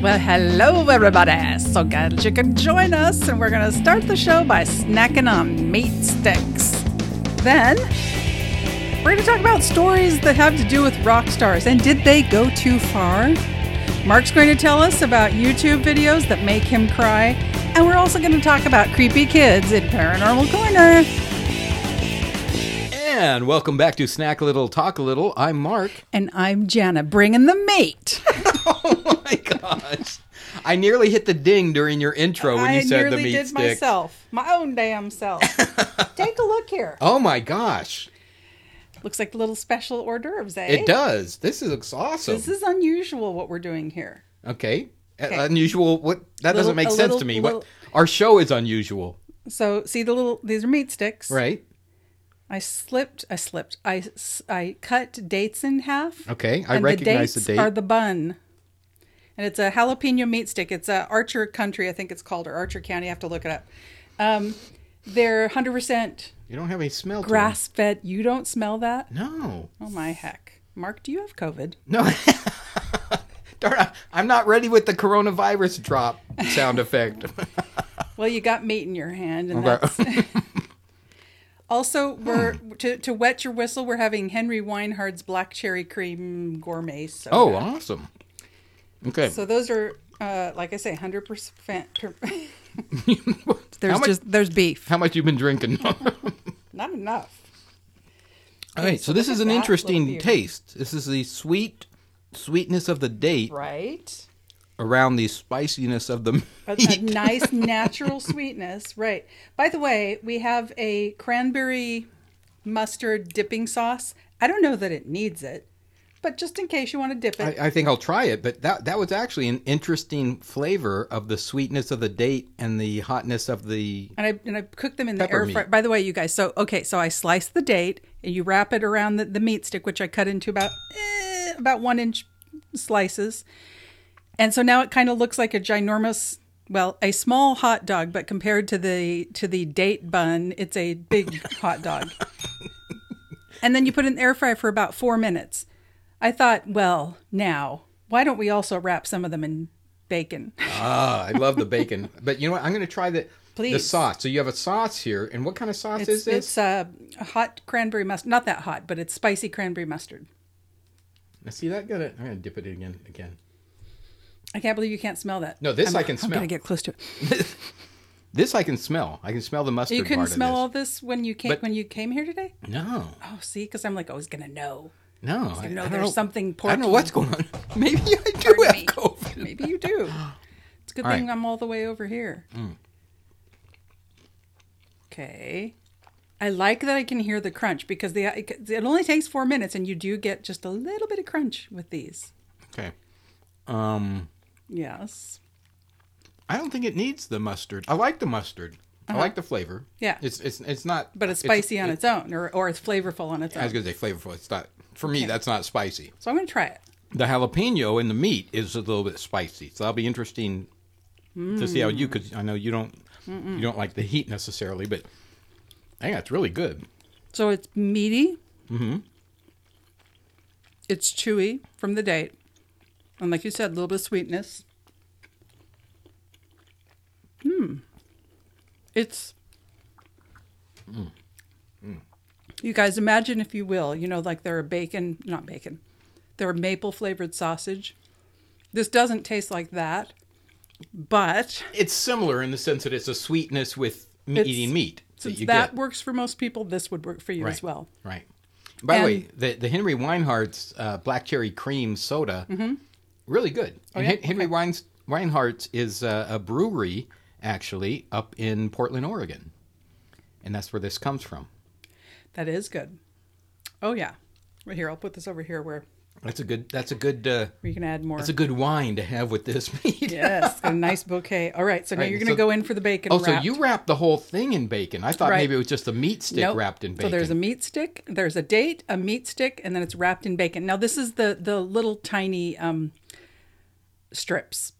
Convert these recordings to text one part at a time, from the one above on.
Well, hello, everybody. So glad you could join us, and we're going to start the show by snacking on meat sticks. Then, we're going to talk about stories that have to do with rock stars, and did they go too far? Mark's going to tell us about YouTube videos that make him cry, and we're also going to talk about creepy kids in Paranormal Corner. And welcome back to Snack a Little, Talk a Little. I'm Mark. And I'm Jana, bringing the meat. oh my gosh. I nearly hit the ding during your intro when I you said the nearly meat did stick. myself, my own damn self. Take a look here. Oh my gosh. Looks like little special hors d'oeuvres, eh? It does. This looks awesome. This is unusual what we're doing here. okay. Uh, Okay. Unusual. What? That Little- doesn't make sense little- to me. little- What? Our show is unusual, So, see the little, these are meat sticks. right? I slipped, I slipped. I, I cut dates in half. Okay. I and recognize the the, dates date. are the bun. And it's a jalapeno meat stick. It's a Archer Country, I think it's called, or Archer County. I have to look it up. Um, they're 100% you don't have any smell grass fed. You don't smell that? No. Oh my heck. Mark, do you have COVID? No. Darn, I'm not ready with the coronavirus drop sound effect. Well, you got meat in your hand, and Okay. that's. also, we're to, to wet your whistle. We're having Henry Weinhard's black cherry cream gourmet soda. oh, awesome. Okay. so those are, uh, like I say, hundred percent. There's much- just there's beef, How much you been drinking? not enough. All right, so, so this is an interesting taste. This is the sweet sweetness of the date Right. Around the spiciness of the A, a nice natural sweetness. Right. By the way, we have a cranberry mustard dipping sauce. I don't know that it needs it, but just in case you want to dip it, I, I think I'll try it, but that that was actually an interesting flavor of the sweetness of the date and the hotness of the. and I and I cook them in the air fryer. By the way, you guys, so okay, so I slice the date and you wrap it around the, the meat stick, which I cut into about eh, about one inch slices, and so now it kind of looks like a ginormous, well, a small hot dog, but compared to the to the date bun, it's a big hot dog. And then you put it in the air fryer for about four minutes. I thought, well, now why don't we also wrap some of them in bacon? Ah, I love the bacon, but you know what? I'm going to try the Please. the sauce. So you have a sauce here, and what kind of sauce It's, is this? it's uh, a hot cranberry mustard. Not that hot, but it's spicy cranberry mustard. I see that? Got it. I'm going to dip it again. Again. I can't believe you can't smell that. No, this I'm, I can I'm smell. gonna get close to it. This I can smell. I can smell the mustard. You couldn't smell of all this when you came But- when you came here today. this. No, Oh, see, because I'm like, I was gonna know. no. I, I know I there's something I don't know what's going on. Maybe I do Pardon have me. COVID. Maybe you do. It's a good All thing right. Mm. I'm all the way over here. Okay. I like that I can hear the crunch because the it only takes four minutes and you do get just a little bit of crunch with these. Okay. Um, Yes. I don't think it needs the mustard. I like the mustard. I like the flavor. Uh-huh. Yeah. It's it's it's not. But it's spicy on its own, or, or it's flavorful on its own. I was gonna say flavorful. It's not for me. That's not spicy. So I'm going to try it. The jalapeno in the meat is a little bit spicy, so that'll be interesting to see how you. could I know you don't you don't like the heat necessarily, but I think that's really good. So it's meaty. Mm-hmm. It's chewy from the date. And like you said, a little bit of sweetness. Hmm. It's. You guys imagine, if you will, you know, like they're a bacon, not bacon, they're a maple flavored sausage. This doesn't taste like that, but It's similar in the sense that it's a sweetness with eating meat that since you that works for most people, this would work for you as well. Right. By the way, the the Henry Weinhard's uh, black cherry cream soda, really good. Oh, yeah? Hen- Henry Weins, Weinhard's is uh, a brewery actually up in Portland, Oregon, and that's where this comes from. That is good. Oh yeah. Right here, I'll put this over here where, That's a good. That's a good. Uh, where you can add more. that's a good wine to have with this meat. yes, a nice bouquet. All right, so now Right, you're going to so- go in for the bacon. Oh, so you wrap the whole thing in bacon? I thought Right. maybe it was just a meat stick Nope. wrapped in bacon. So there's a meat stick, there's a date, a meat stick, and then it's wrapped in bacon. Now this is the the little tiny um, strips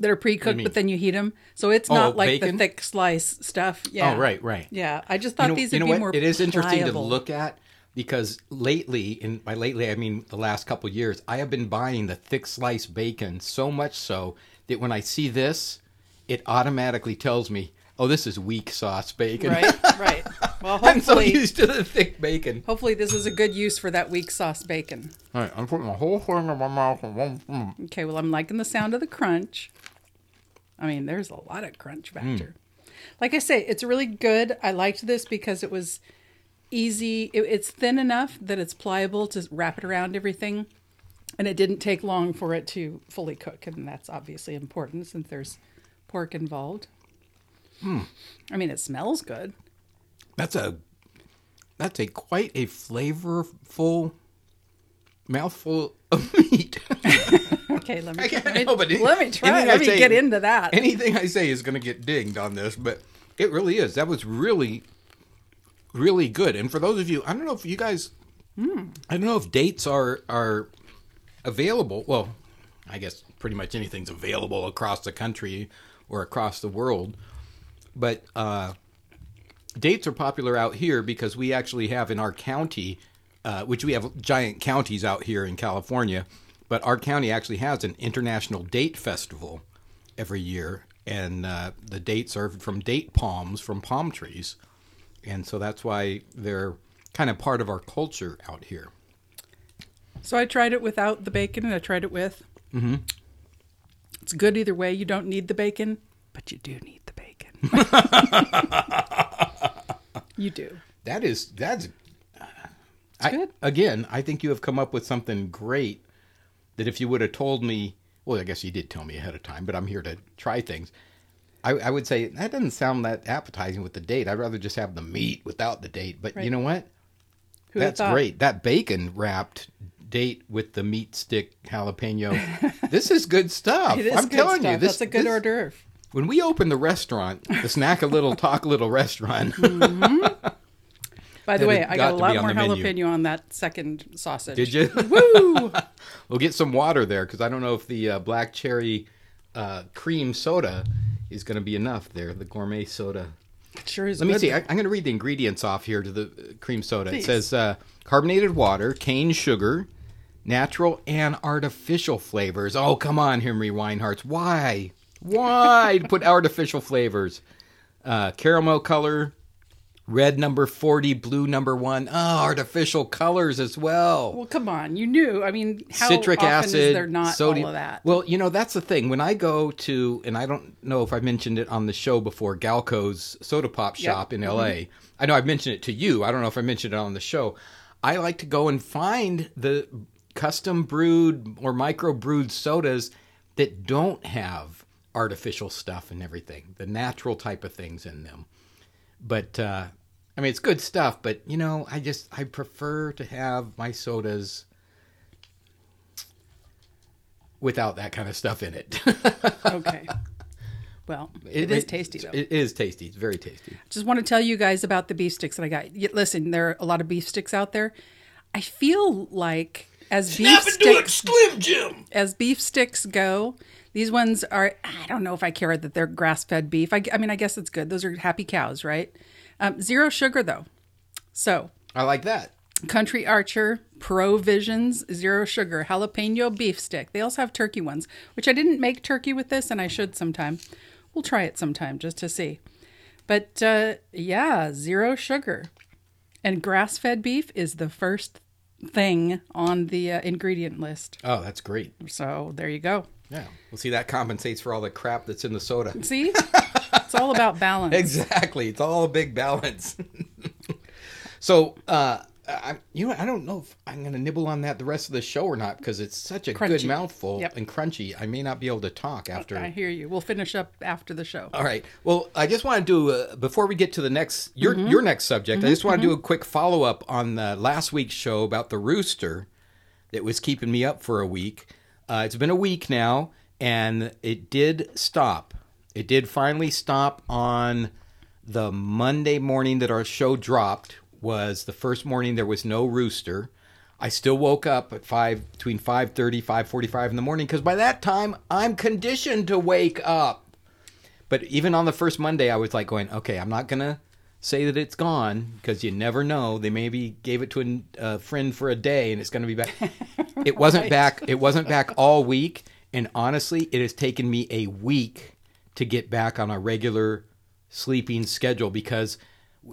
that are pre-cooked, but then you heat them. So it's Oh, not like bacon? the thick slice stuff. Yeah. Oh, right, right. Yeah, I just thought you know, these would be what? more. It is interesting to look at because lately, and by lately I mean the last couple years, I have been buying the thick slice bacon so much so that when I see this, it automatically tells me, "Oh, this is weak sauce bacon." Right, right. Well, I'm so used to the thick bacon. hopefully this is a good use for that weak sauce bacon. All right, I'm putting the whole thing in my mouth. Okay, well, I'm liking the sound of the crunch. I mean, there's a lot of crunch factor. Hmm. Like I say, it's really good. I liked this because it was easy. It, it's thin enough that it's pliable to wrap it around everything. And it didn't take long for it to fully cook. And that's obviously important since there's pork involved. I mean, it smells good. That's a that's a quite a flavorful mouthful of meat. Okay, let me, I can't let me, help it. let me try. Anything I Let me say- get into that. Anything I say is going to get dinged on this, but it really is. That was really, really good. And for those of you, I don't know if you guys, Hmm. I don't know if dates are are available. Well, I guess pretty much anything's available across the country or across the world, but uh, dates are popular out here because we actually have in our county, uh, which we have giant counties out here in California, but our county actually has an international date festival every year, and uh, the dates are from date palms from palm trees, and so that's why they're kind of part of our culture out here. So I tried it without the bacon, and I tried it with. Mm-hmm. It's good either way. You don't need the bacon, but you do need. you do. That is that's. I, good. Again, I think you have come up with something great. That if you would have told me, well, I guess you did tell me ahead of time, but I'm here to try things. I, I would say that doesn't sound that appetizing with the date. I'd rather just have the meat without the date. But you know what? Who'd That's great. That bacon wrapped date with the meat stick jalapeno. this is good stuff. Is I'm good telling stuff. you, this That's a good this- hors d'oeuvre. When we open the restaurant, the snack a little, talk a little restaurant. By the way, I got got a lot more menu. jalapeno on that second sausage. Did you? Woo! We'll get some water there because I don't know if the uh, black cherry uh, cream soda is going to be enough there. The gourmet soda. It sure is Let me good. see. I, I'm going to read the ingredients off here to the uh, cream soda. Please. It says uh, carbonated water, cane sugar, natural and artificial flavors. Oh, come on, Henry Weinhard. Why? Why put artificial flavors? Uh, caramel color, red number 40, blue number one. Oh, artificial colors as well Well, come on. You knew. I mean, how citric often acid. is there not sodium. all of that? Well, you know that's the thing. When I go to, and I don't know if I mentioned it on the show before, Galco's Soda Pop Shop in L.A. I know I've mentioned it to you. I don't know if I mentioned it on the show. I like to go and find the custom brewed or micro brewed sodas that don't have artificial stuff and everything, the natural type of things in them. But uh, I mean, it's good stuff. But you know, I just I prefer to have my sodas without that kind of stuff in it. okay. Well, it is tasty though. It is tasty. It's very tasty. Just want to tell you guys about the beef sticks that I got. Listen, there are a lot of beef sticks out there. I feel like as beef sticks Slim Jim. as beef sticks go, these ones are. I don't know if I care that they're grass fed beef. I, I mean, I guess it's good. Those are happy cows, right? Um, zero sugar though. So I like that. Country Archer, Provisions, Zero Sugar, Jalapeno Beef Stick. They also have turkey ones, which I didn't make turkey with this, and I should sometime. We'll try it sometime just to see. But uh, yeah, zero sugar. And grass fed beef is the first thing on the uh, ingredient list. Oh, that's great. So there you go. Yeah. Well, see, that compensates for all the crap that's in the soda. See? it's all about balance. Exactly. It's all a big balance. so, uh, I, you know, I don't know if I'm going to nibble on that the rest of the show or not because it's such a good mouthful Yep. and crunchy. I may not be able to talk after. I hear you. We'll finish up after the show. All right. Well, I just want to do uh, before we get to the next your Mm-hmm. your next subject. I just want to do a quick follow up on the last week's show about the rooster that was keeping me up for a week. Uh, it's been a week now, and it did stop. It did finally stop on the Monday morning that our show dropped. Was the first morning there was no rooster. I still woke up at five between 5:30 5:45 in the morning because by that time I'm conditioned to wake up. But even on the first Monday, I was like going, okay, I'm not gonna, say that it's gone because you never know. They maybe gave it to a, friend for a day and it's going to be back. It wasn't back. It wasn't back all week. And honestly, it has taken me a week to get back on a regular sleeping schedule because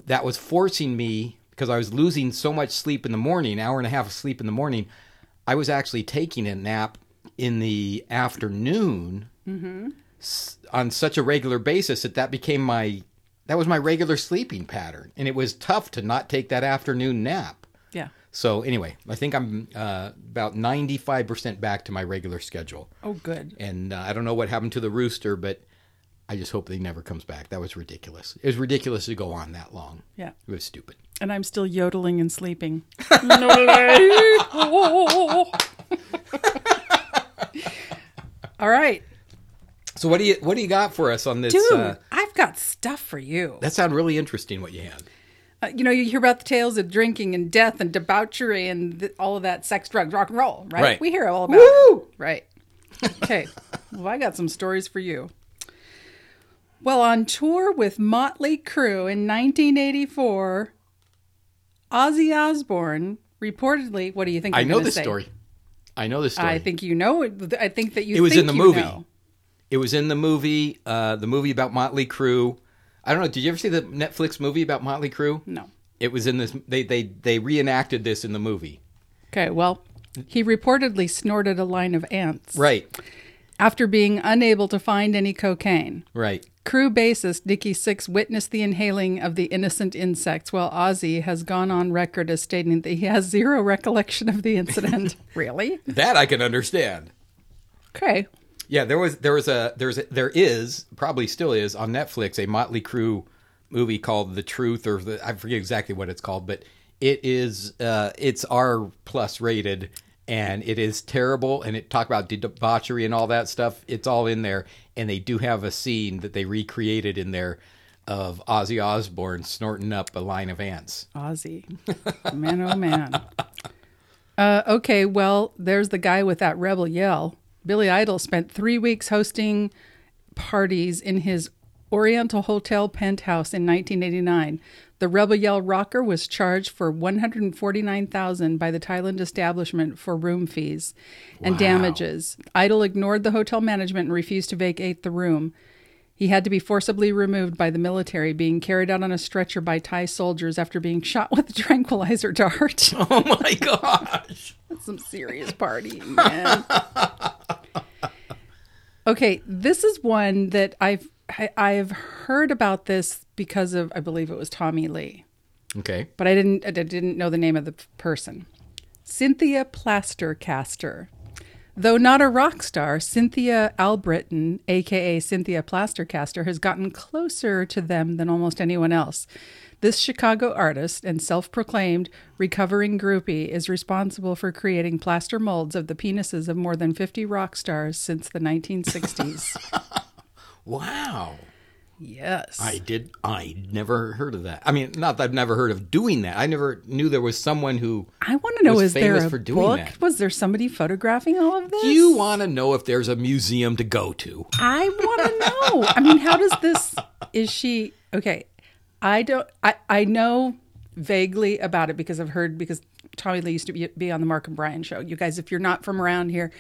that was forcing me because I was losing so much sleep in the morning, hour and a half of sleep in the morning. I was actually taking a nap in the afternoon s- on such a regular basis that that became my that was my regular sleeping pattern, and it was tough to not take that afternoon nap. Yeah. So anyway, I think I'm uh, about ninety five percent back to my regular schedule, Oh, good. and uh, I don't know what happened to the rooster, but I just hope that he never comes back. That was ridiculous. It was ridiculous to go on that long. Yeah. It was stupid. And I'm still yodeling and sleeping. All right. So what do you what do you got for us on this? Dude, Uh, I've got stuff for you. that sounded really interesting. What you had. Uh, you know, you hear about the tales of drinking and death and debauchery and th- all of that sex, drugs, rock and roll, right? Right. We hear all about Woo! it. Right. Okay. well, I got some stories for you. Well, on tour with Motley Crue in 1984, Ozzy Osbourne reportedly, what do you think? I I'm know this say? story. I know this story. I think you know it. I think that you It was in the movie. know. It was in the movie, uh, the movie about Motley Crue. I don't know. Did you ever see the Netflix movie about Motley Crue? No. It was in this. They they they reenacted this in the movie. Okay, well, he reportedly snorted a line of ants Right. after being unable to find any cocaine. Right. Crue bassist Nikki Sixx witnessed the inhaling of the innocent insects, while Ozzy has gone on record as stating that he has zero recollection of the incident. really? That I can understand. Okay. Yeah, there was there was a there's a, there is probably still is on Netflix a Motley Crue movie called The Truth or the, I forget exactly what it's called, but it is uh, it's R plus rated and it is terrible and it talk about debauchery and all that stuff. It's all in there and they do have a scene that they recreated in there of Ozzy Osbourne snorting up a line of ants. Ozzy. Man, oh man. Uh, okay, well, there's the guy with that rebel yell. Billy Idol spent three weeks hosting parties in his Oriental Hotel penthouse in 1989. The Rebel Yell rocker was charged for 149,000 by the Thailand establishment for room fees and Wow. damages. Idol ignored the hotel management and refused to vacate the room. He had to be forcibly removed by the military, being carried out on a stretcher by Thai soldiers after being shot with a tranquilizer dart. Oh my gosh. That's Some serious partying, man. okay, this is one that I've I, I've heard about this because of I believe it was Tommy Lee, Okay. but I didn't I didn't know the name of the person. Cynthia Plastercaster. Though not a rock star, Cynthia Albritton, aka Cynthia Plastercaster, has gotten closer to them than almost anyone else. This Chicago artist and self proclaimed recovering groupie is responsible for creating plaster molds of the penises of more than 50 rock stars since the 1960s. Wow. yes. I did. I never heard of that. I mean, not that I've never heard of doing that. I never knew there was someone who. I want to know is there a for doing book? that. Was there somebody photographing all of this? You want to know if there's a museum to go to? I want to know. I mean, how does this? Is she okay? I don't. I I know vaguely about it because I've heard because Tommy Lee used to be, be on the Mark and Brian show. You guys, if you're not from around here,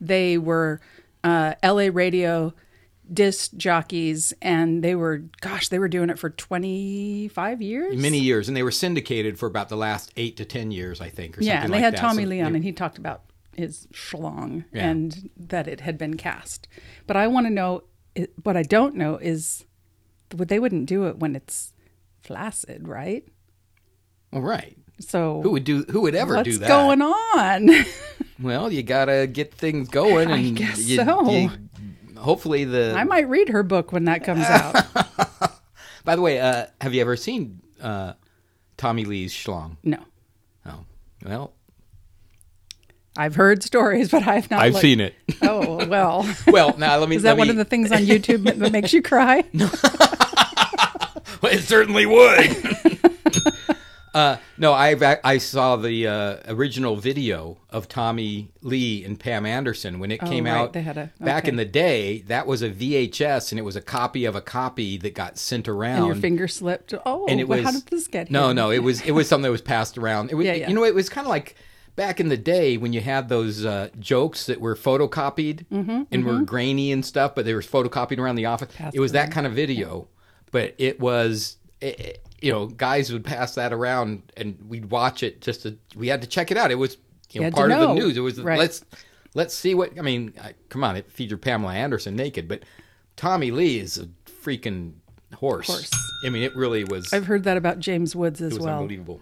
they were uh, L.A. radio disc jockeys, and they were gosh, they were doing it for 25 years. Many years, and they were syndicated for about the last eight to ten years, I think. Or Yeah, something and they like had that. Tommy So Lee on, they- and he talked about his schlong Yeah. and that it had been cast. But I want to know what I don't know is they wouldn't do it when it's flaccid, right? Well, right. So Who would do? Who would ever do that? going on? Well, you gotta get things going, I and guess you, so. you- hopefully, the. I might read her book when that comes out. By the way, uh, have you ever seen uh, Tommy Lee's schlong? No, Oh, well, I've heard stories, but I've not. I've looked- seen it. Oh well, well, now let me. is that let one me- of the things on YouTube that that makes you cry? Well, it certainly would. Uh, no, I I saw the uh, original video of Tommy Lee and Pam Anderson when it came Oh, right, out they had a- back in the day. That was a VHS, and it was a copy of a copy that got sent around. And your finger slipped. Oh, and it was how did this get no, here? no. no, It was it was something that was passed around. It was, Yeah, yeah. You know, it was kind of like back in the day when you had those uh, jokes that were photocopied Mm-hmm, and were grainy and stuff, but they were photocopied around the office. Passed it was that kind of video, but it was. It- you know, guys would pass that around, and we'd watch it. Just to, we had to check it out. It was you know had to part of the news. It was Right. let's let's see what I mean. I, come on, it featured Pamela Anderson naked, but Tommy Lee is a freaking horse. Horse. I mean, it really was. I've heard that about James Woods as It was well. unbelievable.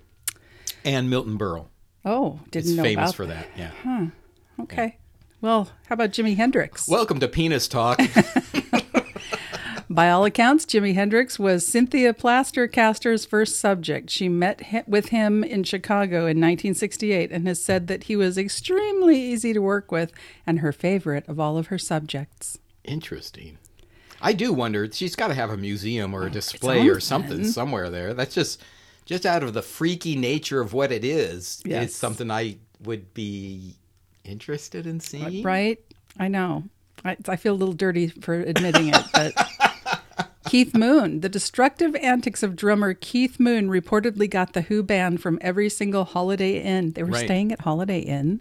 And Milton Berle Oh, didn't is know famous about for that. that. Yeah. Okay. Well, how about Jimi Hendrix? Welcome to Penis Talk. By all accounts, Jimi Hendrix was Cynthia Plastercaster's first subject. She met with him in Chicago in 1968 and has said that he was extremely easy to work with and her favorite of all of her subjects. Interesting. I do wonder. She's got to have a museum or a oh, display or something something. somewhere there. That's just just out of the freaky nature of what it is. Yes. It's something I would be interested in seeing. Right? I know. I, I feel a little dirty for admitting it, but Keith Moon, the destructive antics of drummer Keith Moon, reportedly got the Who banned from every single Holiday Inn. They were Right. staying at Holiday Inn.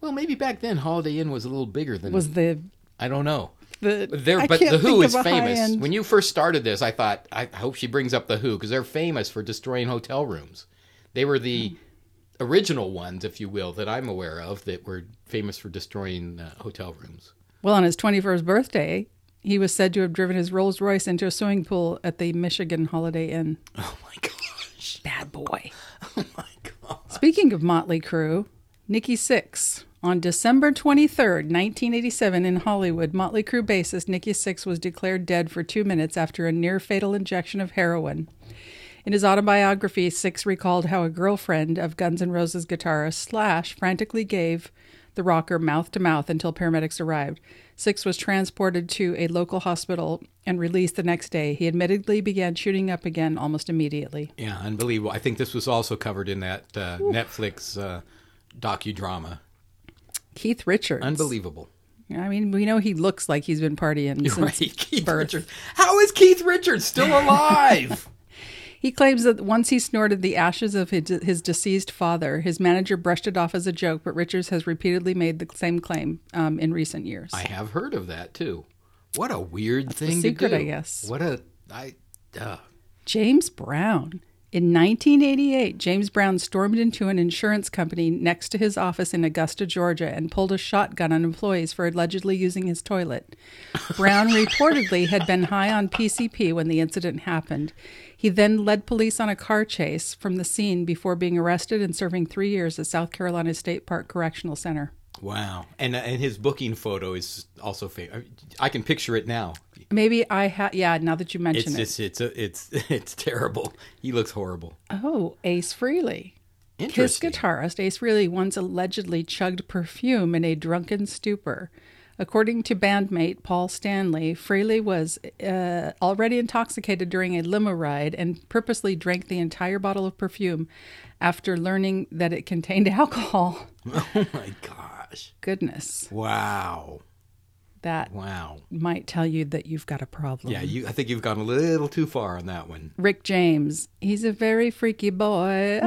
Well, maybe back then Holiday Inn was a little bigger than Was the I don't know. the There, but the Who a famous. When you first started this, I thought I hope she brings up the Who because they're famous for destroying hotel rooms. They were the original ones, if you will, that I'm aware of that were famous for destroying uh, hotel rooms. Well, on his 21st birthday, he was said to have driven his Rolls Royce into a swimming pool at the Michigan Holiday Inn. Oh my gosh! Bad boy. Oh my god! Speaking of Motley Crue, Nikki Sixx. On December 23rd, 1987, in Hollywood, Motley Crue bassist Nikki Sixx was declared dead for two minutes after a near fatal injection of heroin. In his autobiography, Sixx recalled how a girlfriend of Guns N' Roses guitarist Slash frantically gave the rocker mouth to mouth until paramedics arrived. Sixx was transported to a local hospital and released the next day. He admittedly began shooting up again almost immediately. Yeah, unbelievable. I think this was also covered in that uh, Netflix uh, docudrama. Keith Richards. Unbelievable. I mean, we know he looks like he's been partying since Right, Keith birth. Richards. How is Keith Richards still alive? He claims that once he snorted the ashes of his, his deceased father, his manager brushed it off as a joke, but Richards has repeatedly made the same claim um, in recent years. I have heard of that too. What a weird the thing secret, to do. I guess. What a I. Uh, James Brown. In 1988, James Brown stormed into an insurance company next to his office in Augusta, Georgia, and pulled a shotgun on employees for allegedly using his toilet. Brown reportedly had been high on PCP when the incident happened. He then led police on a car chase from the scene before being arrested and serving three years at South Carolina State Park Correctional Center. wow, and uh, and his booking photo is also famous. I can picture it now. Maybe I had, yeah, now that you mention It's it. just it's a, it's it's terrible. He looks horrible. Oh, Ace Frehley. His guitarist, Ace Frehley, once allegedly chugged perfume in a drunken stupor. According to bandmate Paul Stanley, Frehley was uh, already intoxicated during a limo ride and purposely drank the entire bottle of perfume after learning that it contained alcohol. Oh my gosh! Goodness, Wow! that Wow! might tell you that you've got a problem. Yeah, you. I think you've gone a little too far on that one. Rick James, he's a very freaky boy.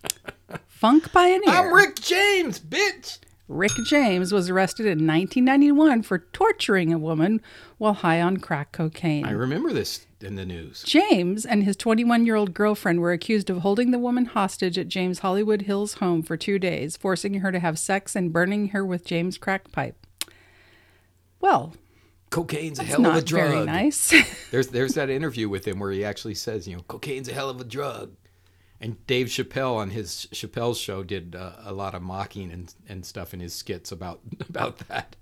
Funk pioneer. I'm Rick James, bitch. Rick James was arrested in 1991 for torturing a woman while high on crack cocaine. I remember this in the news. James and his 21 year old girlfriend were accused of holding the woman hostage at James' Hollywood Hills home for two days, forcing her to have sex and burning her with James' crack pipe. Well, Cocaine's a hell of a drug. very nice. There's there's that interview with him where he actually says, you know, cocaine's a hell of a drug. And Dave Chappelle on his Chappelle's show did uh, a lot of mocking and, and stuff in his skits about about that.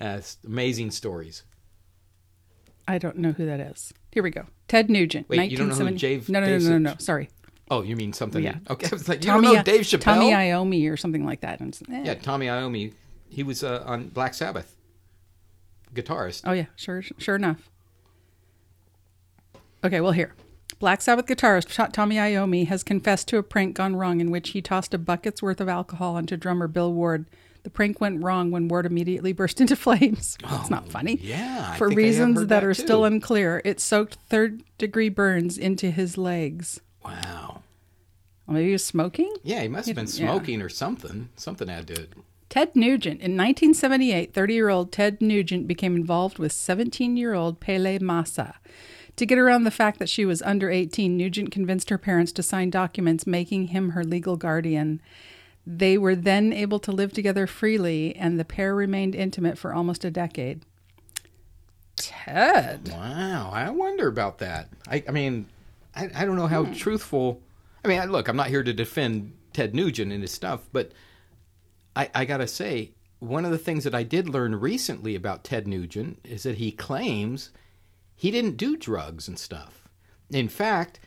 Uh, amazing stories. I don't know who that is. Here we go. Ted Nugent. Wait, you don't know who Dave- No, no, no, no, no. Sorry. Oh, you mean something? Yeah. Okay, I was like, you Tommy, don't know Dave Chappelle? Tommy Iommi or something like that. Eh. yeah, Tommy Iommi. He was uh, on Black Sabbath, guitarist. Oh yeah, sure, sure enough. Okay, well here, Black Sabbath guitarist Tommy Iommi has confessed to a prank gone wrong in which he tossed a bucket's worth of alcohol onto drummer Bill Ward. The prank went wrong when Ward immediately burst into flames. it's not oh, funny. yeah, I For reasons that, that are too. still unclear, it soaked third degree burns into his legs. Wow. Well, maybe he was smoking? Yeah, he must have been yeah. smoking or something. Something had to. Ted Nugent. In 1978, 30 year old Ted Nugent became involved with 17 year old Pele Massa. To get around the fact that she was under 18, Nugent convinced her parents to sign documents making him her legal guardian. They were then able to live together freely, and the pair remained intimate for almost a decade. Ted. Wow, I wonder about that. I, I mean, I, I don't know how Hmm. truthful. I mean, I, look, I'm not here to defend Ted Nugent and his stuff, but I, I gotta say, one of the things that I did learn recently about Ted Nugent is that he claims he didn't do drugs and stuff. In fact,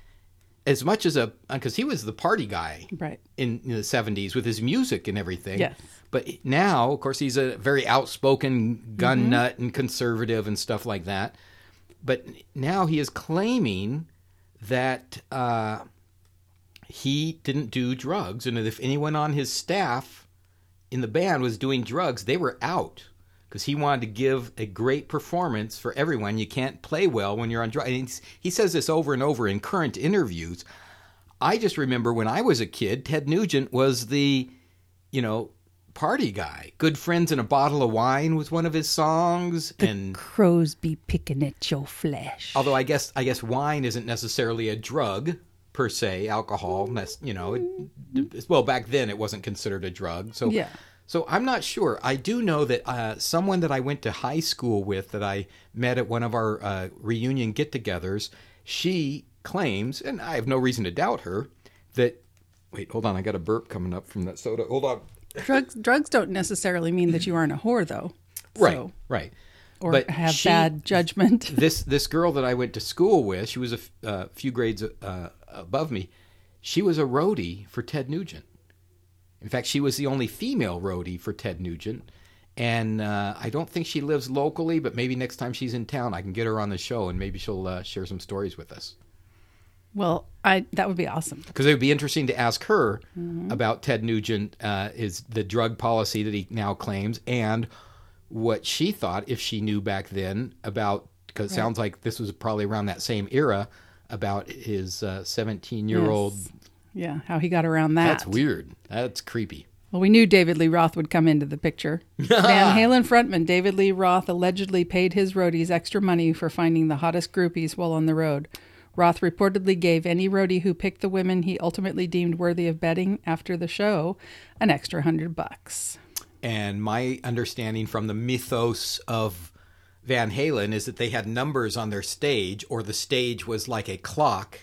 as much as a because he was the party guy Right. in, the 70s with his music and everything. Yes. But now, of course, he's a very outspoken gun nut and conservative and stuff like that. But now he is claiming that uh, he didn't do drugs, and if anyone on his staff in the band was doing drugs, they were out because he wanted to give a great performance for everyone. You can't play well when you're on drugs. And he says this over and over in current interviews. I just remember when I was a kid, Ted Nugent was the, you know, party guy. Good Friends and a Bottle of Wine was one of his songs. and Crows be picking at your flesh. although I guess I guess wine isn't necessarily a drug per se, alcohol, that's- you know, it, well back then it wasn't considered a drug. So Yeah. So I'm not sure. I do know that uh, someone that I went to high school with that I met at one of our uh, reunion get-togethers, she claims, and I have no reason to doubt her, that wait, hold on, I got a burp coming up from that soda. Hold on. drugs drugs don't necessarily mean that you aren't a whore, though. Right, So- right. or But have she- bad judgment. this this girl that I went to school with, she was a f- uh, few grades uh, above me. She was a roadie for Ted Nugent. In fact, she was the only female roadie for Ted Nugent. And uh, I don't think she lives locally, but maybe next time she's in town, I can get her on the show and maybe she'll uh, share some stories with us. well, I that would be awesome. Because it would be interesting to ask her about Ted Nugent, uh, is the drug policy that he now claims, and what she thought if she knew back then about. Because it sounds like this was probably around that same era about his seventeen-year-old. Yes. Yeah, how he got around that. That's weird. That's creepy. Well, we knew David Lee Roth would come into the picture. Van Halen frontman David Lee Roth allegedly paid his roadies extra money for finding the hottest groupies while on the road. Roth reportedly gave any roadie who picked the women he ultimately deemed worthy of betting after the show an extra hundred bucks. And my understanding from the mythos of Van Halen is that they had numbers on their stage, or the stage was like a clock,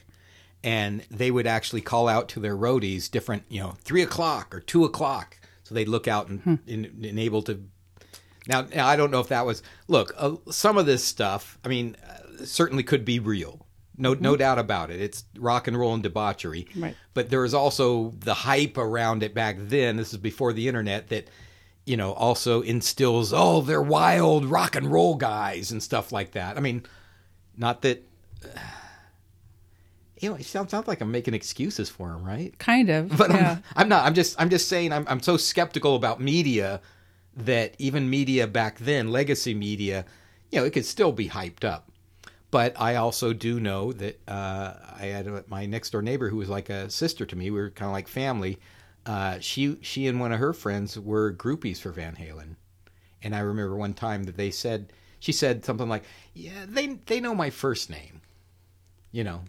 and they would actually call out to their roadies different, you know, three o'clock or two o'clock. So they'd look out and, and, and able to. Now, now, I don't know if that was. Look, uh, some of this stuff, I mean, uh, certainly could be real. No, no doubt about it. It's rock and roll and debauchery. Right. But there is also the hype around it back then. This is before the internet that, you know, also instills, oh, they're wild rock and roll guys and stuff like that. I mean, not that. You know, it sounds, sounds like I'm making excuses for him, right? Kind of. But yeah. I'm, I'm not. I'm just. I'm just saying. I'm. I'm so skeptical about media that even media back then, legacy media, you know, it could still be hyped up. But I also do know that uh, I had a, my next door neighbor who was like a sister to me. We were kind of like family. Uh, she she and one of her friends were groupies for Van Halen, and I remember one time that they said she said something like, "Yeah, they they know my first name," you know.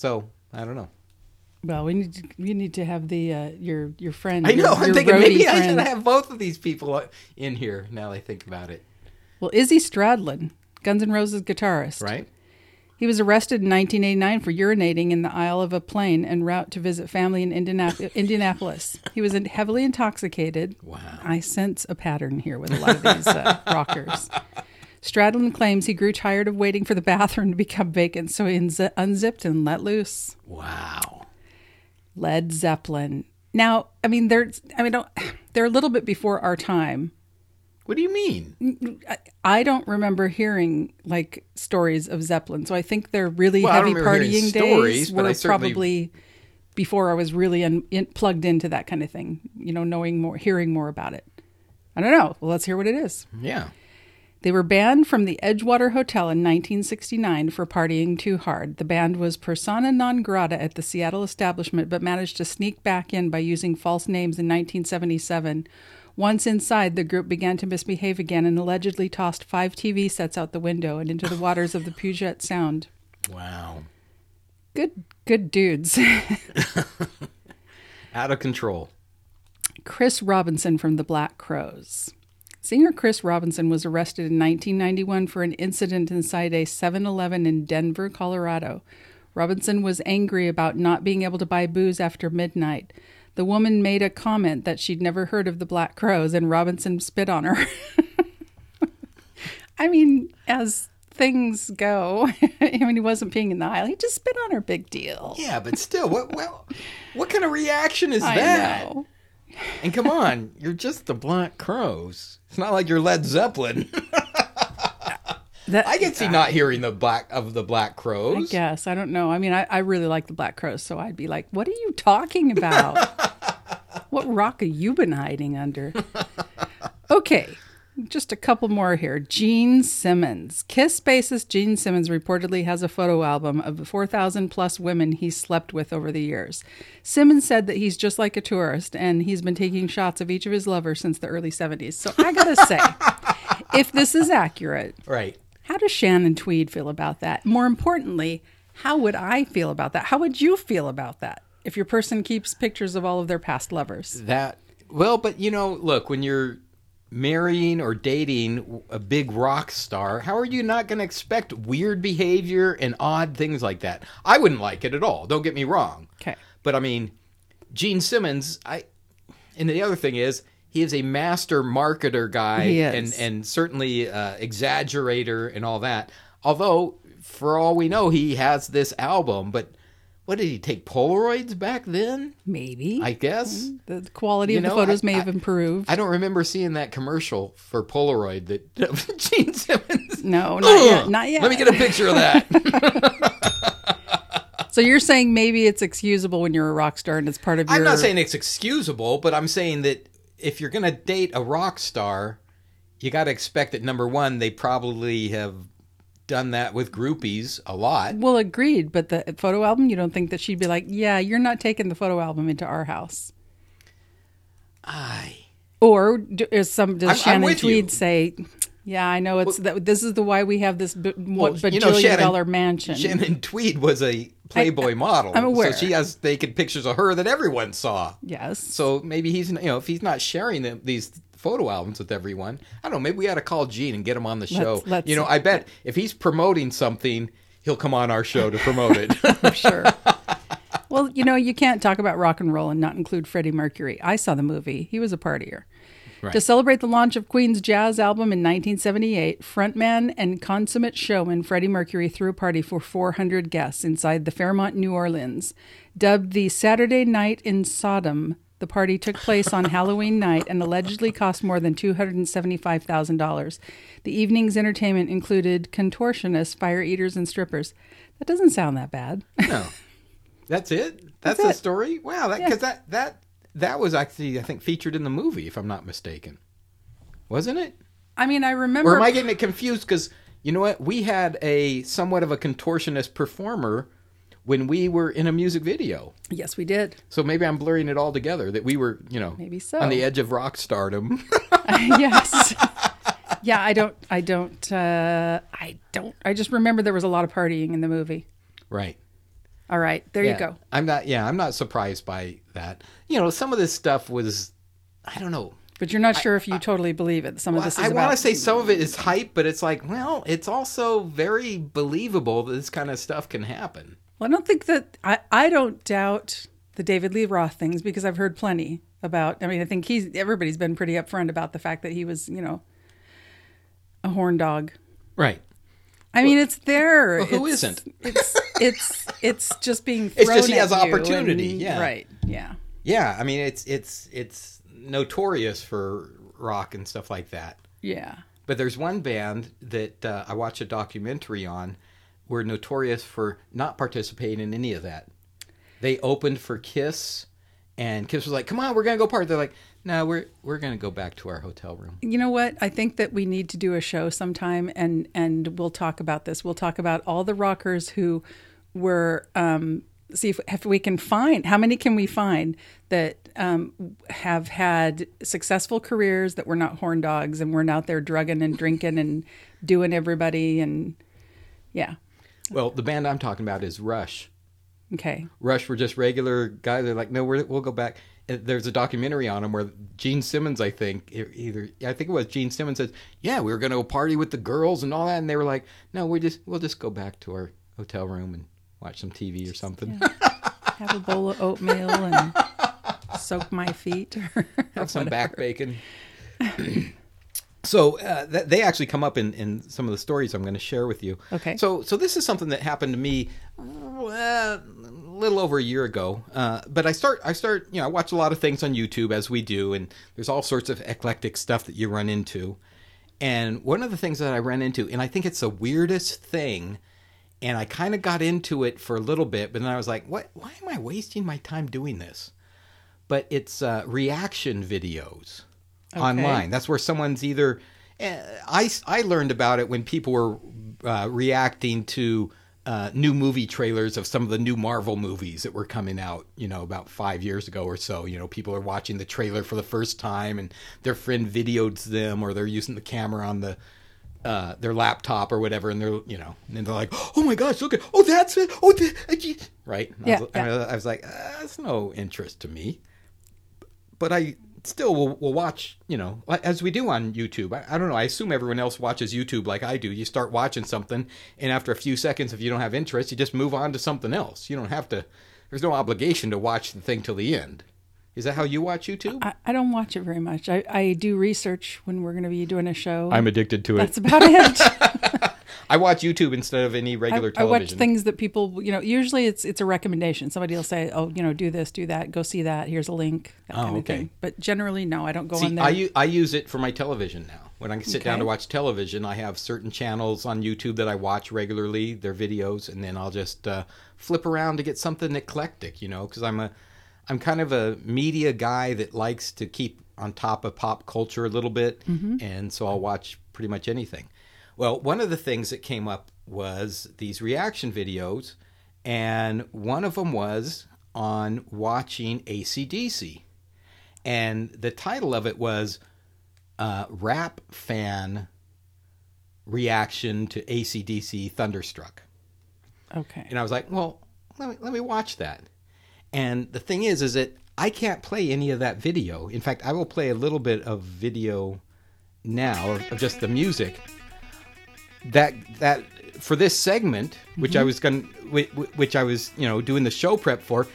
So I don't know. Well, we need to, you need to have the uh, your your friend. I your- know. I'm your thinking roadie maybe I should have both of these people in here. Now I think about it, Well, Izzy Stradlin, Guns N' Roses guitarist, right? He was arrested in 1989 for urinating in the aisle of a plane en route to visit family in Indianap- Indianapolis. He was heavily intoxicated. Wow. I sense a pattern here with a lot of these uh, rockers. Stradlin claims he grew tired of waiting for the bathroom to become vacant, so he unzi- unzipped and let loose. Wow. Led Zeppelin. Now, I mean, they're I mean, they're a little bit before our time What do you mean? I, I don't remember hearing like stories of Zeppelin, so I think they're really Well, heavy partying stories, days were certainly- probably before I was really un, in, plugged into that kind of thing. You know, knowing more, hearing more about it. I don't know. Well, let's hear what it is. Yeah. They were banned from the Edgewater Hotel in 1969 for partying too hard. The band was persona non grata at the Seattle establishment, but managed to sneak back in by using false names in 1977. Once inside, the group began to misbehave again and allegedly tossed five TV sets out the window and into the waters of the Puget Sound. Wow. Good, good dudes. Out of control. Chris Robinson from the Black Crowes. Singer Chris Robinson was arrested in 1991 for an incident inside a 7 Eleven in Denver, Colorado. Robinson was angry about not being able to buy booze after midnight. The woman made a comment that she'd never heard of the Black Crowes, and Robinson spit on her. I mean, as things go, I mean, he wasn't peeing in the aisle. He just spit on her. Big deal. Yeah, but still, what well, what kind of reaction is I that? know. And come on, you're just the Black Crowes. It's not like you're Led Zeppelin. That, I can see not hearing the black of the Black Crowes. I guess. I don't know. I mean, I, I really like the Black Crowes, so I'd be like, what are you talking about? what rock have you been hiding under? Okay, just a couple more here. Gene Simmons. Kiss bassist Gene Simmons reportedly has a photo album of the 4,000 plus women he's slept with over the years. Simmons said that he's just like a tourist and he's been taking shots of each of his lovers since the early 70s. So I gotta say, if this is accurate, Right. how does Shannon Tweed feel about that? More importantly, how would I feel about that? How would you feel about that if your person keeps pictures of all of their past lovers? That well, but you know, look, when you're marrying or dating a big rock star, how are you not going to expect weird behavior and odd things like that? I wouldn't like it at all. Don't get me wrong. Okay. But I mean, Gene Simmons, I and the other thing is he is a master marketer guy and and certainly uh, exaggerator and all that. Although for all we know he has this album, but what did he take Polaroids back then? Maybe. I guess. the quality You of the photos I- may have improved. I don't remember seeing that commercial for Polaroid that Gene Simmons. no, not yet. Not yet. Let me get a picture of that. so you're saying maybe it's excusable when you're a rock star and it's part of your. I'm not saying it's excusable, but I'm saying that if you're going to date a rock star, you got to expect that number one, they probably have done that with groupies a lot. Well, agreed. But the photo album, you don't think that she'd be like, "Yeah, you're not taking the photo album into our house." Aye. Or do, is some does I'm- I'm Shannon you. Tweed say, "Yeah, I know it's that. This is the why we have this b- what bajillion you know, Shannon- dollar mansion." Shannon Tweed was a Playboy model. I'm aware. So she has naked pictures of her that everyone saw. yes. So maybe he's, you know, if he's not sharing them, these photo albums with everyone, I don't know. Maybe we ought to call Gene and get him on the show. Let's- let's- you know, I bet if he's promoting something, he'll come on our show to promote it. I'm sure. well, you know, you can't talk about rock and roll and not include Freddie Mercury. I saw the movie. He was a partier. Right. To celebrate the launch of Queen's jazz album in 1978, frontman and consummate showman Freddie Mercury threw a party for 400 guests inside the Fairmont, New Orleans. Dubbed the Saturday Night in Sodom, the party took place on Halloween night and allegedly cost more than $275,000. The evening's entertainment included contortionists, fire eaters, and strippers. That doesn't sound that bad. no, that's it. That's, That's the it. story. Wow, that because that that that was actually I think featured in the movie, if I'm not mistaken, wasn't it? I mean, I remember. Or am I getting it confused? Because you know what, we had a somewhat of a contortionist performer when we were in a music video. yes, we did. So maybe I'm blurring it all together. That we were, you know, Maybe so. on the edge of rock stardom. yes. yeah, I don't. I don't. Uh, I don't. I just remember there was a lot of partying in the movie. right. All right, there Yeah. you go. I'm not. Yeah, I'm not surprised by that. You know, some of this stuff was, I don't know. But you're not sure if you totally believe it. Some of this is I about. want to say some of it is hype, but it's like, well, it's also very believable that this kind of stuff can happen. Well, I don't think that. I. I don't doubt the David Lee Roth things because I've heard plenty about. I mean, I think he's. Everybody's been pretty upfront about the fact that he was, you know, a horn dog. Right. I mean, it's there. Well, who it's, isn't? It's it's it's just being. It's just he at has opportunity, and- yeah. Right. Yeah. Yeah. I mean, it's it's it's notorious for rock and stuff like that. Yeah. But there's one band that uh, I watched a documentary on. Were notorious for not participating in any of that. They opened for Kiss, and Kiss was like, "Come on, we're gonna go party." They're like, "No, we're we're gonna go back to our hotel room." You know what? I think that we need to do a show sometime, and and we'll talk about this. We'll talk about all the rockers who were. Um, see if, if we can find how many can we find that um, have had successful careers that were not horn dogs and weren't out there drugging and drinking and doing everybody and yeah. Well, the band I'm talking about is Rush. Okay. Rush were just regular guys. They're like, no, we're, we'll go back. And There's a documentary on them where Gene Simmons, I think, either I think it was Gene Simmons says, yeah, we were going to go party with the girls and all that, and they were like, no, we just we'll just go back to our hotel room and watch some TV or something. Have a bowl of oatmeal and soak my feet. Or Have some back bacon. so uh, that, they actually come up in, in some of the stories I'm going to share with you. Okay. So so this is something that happened to me uh, a little over a year ago. Uh, but I start I start you know I watch a lot of things on YouTube as we do, and there's all sorts of eclectic stuff that you run into. And one of the things that I ran into, and I think it's the weirdest thing, and I kind of got into it for a little bit, but then I was like, what? Why am I wasting my time doing this? But it's uh, reaction videos online. That's where someone's either. eh, I, I learned about it when people were uh, reacting to uh, new movie trailers of some of the new Marvel movies that were coming out, you know, about five years ago or so. You know, people are watching the trailer for the first time and their friend videos them or they're using the camera on the. Uh, their laptop or whatever, and they're you know, and they're like, "Oh my gosh, look at, oh that's it, oh, right?" And I Yeah, was, yeah. I was like, uh, "That's no interest to me." but I still will, will watch, you know, as we do on YouTube. I, I don't know. I assume everyone else watches YouTube like I do. You start watching something, and after a few seconds, if you don't have interest, you just move on to something else. You don't have to. There's no obligation to watch the thing till the end. Is that how you watch YouTube? I, I don't watch it very much. I, I do research when we're going to be doing a show. I'm addicted to it. That's about it. I watch YouTube instead of any regular I, I watch television. things that people, you know, usually it's it's a recommendation. Somebody will say, "Oh, you know, do this, do that, go see that. Here's a link." That Oh, kind of okay. thing. But generally, no, I don't go See, on there. I, u- I use it for my television now. When I sit down to watch television, I have certain channels on YouTube that I watch regularly, their videos, and then I'll just uh, flip around to get something eclectic, you know, because I'm a, I'm kind of a media guy that likes to keep on top of pop culture a little bit, and so I'll watch pretty much anything. Well, one of the things that came up was these reaction videos, and one of them was on watching ACDC and the title of it was uh, "Rap Fan Reaction to ACDC Thunderstruck," okay. and I was like, "Well, let me let me watch that." And the thing is, is that I can't play any of that video. In fact, I will play a little bit of video now of, of just the music. That that for this segment, which I mm-hmm. was going, which, I was, you know, doing the show prep for,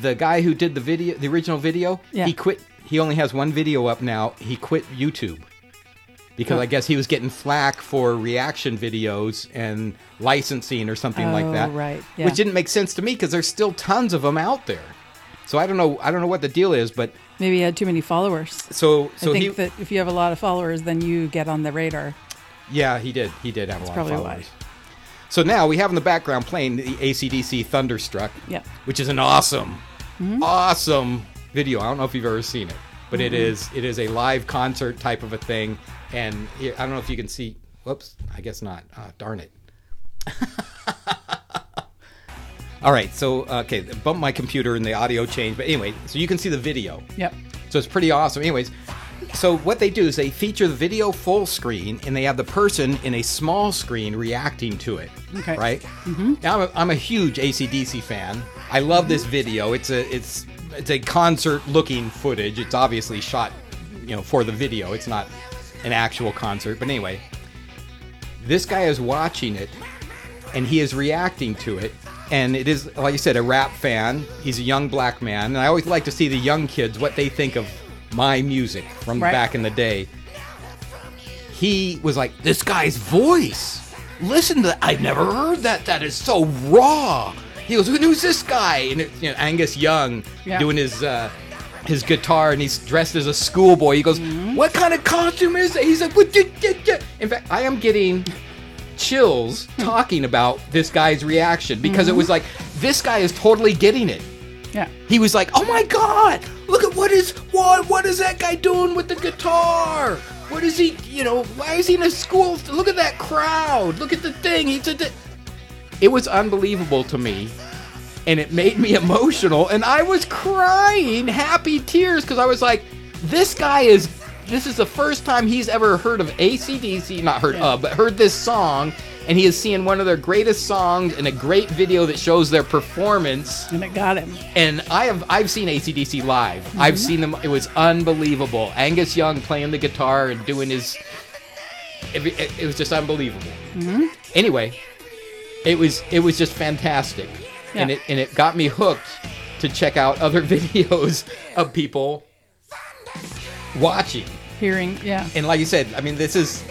the guy who did the video, the original video, Yeah. he quit. He only has one video up now. He quit YouTube because Huh. I guess he was getting flack for reaction videos and licensing or something like Oh, that. right, yeah. Which didn't make sense to me because there's still tons of them out there. So I don't know. I don't know what the deal is, but Maybe he had too many followers. so so I think he that if you have a lot of followers, then you get on the radar. Yeah he did he did have a lot of why. followers. So now we have in the background playing the ACDC Thunderstruck, Yeah. which is an awesome, Mm-hmm. awesome video. I don't know if you've ever seen it, but it is it is a live concert type of a thing, and I don't know if you can see. Whoops, I guess not. Uh, darn it. All right, so okay, bump my computer and the audio change, but anyway, so you can see the video. Yep. So it's pretty awesome. Anyways, so what they do is they feature the video full screen and they have the person in a small screen reacting to it. Okay. Right? Mm-hmm. Now, I'm a, I'm a huge ACDC fan. I love this video. It's a it's it's a concert looking footage. It's obviously shot, you know, for the video. It's not an actual concert. But anyway, this guy is watching it and he is reacting to it. And it is, like you said, a rap fan. He's a young black man. And I always like to see the young kids, what they think of my music from Right. back in the day. He was like, this guy's voice. Listen to that. I've never heard that. That is so raw. He goes, who's this guy? And it's you know, Angus Young Yeah. doing his uh, his guitar, and he's dressed as a schoolboy. He goes, mm-hmm. What kind of costume is it? He's like, what? did- did- did?" In fact, I am getting chills hmm. talking about this guy's reaction because it mm-hmm. was like, this guy is totally getting it. Yeah. He was like, "Oh my god! Look at what is what what is that guy doing with the guitar? What is he? You know, why is he in a school? Look at that crowd! Look at the thing! He's a." di-" It was unbelievable to me, and it made me emotional, and I was crying happy tears because I was like, "This guy is." This is the first time he's ever heard of ACDC, not heard of, but heard this song, and he is seeing one of their greatest songs in a great video that shows their performance And it got him. and I have I've seen ACDC live. Mm-hmm. I've seen them. It was unbelievable. Angus Young playing the guitar and doing his. It, it- it was just unbelievable. Mm-hmm. Anyway, it was it was just fantastic, and it and it got me hooked to check out other videos of people watching. Hearing, yeah. And like you said, I mean, this is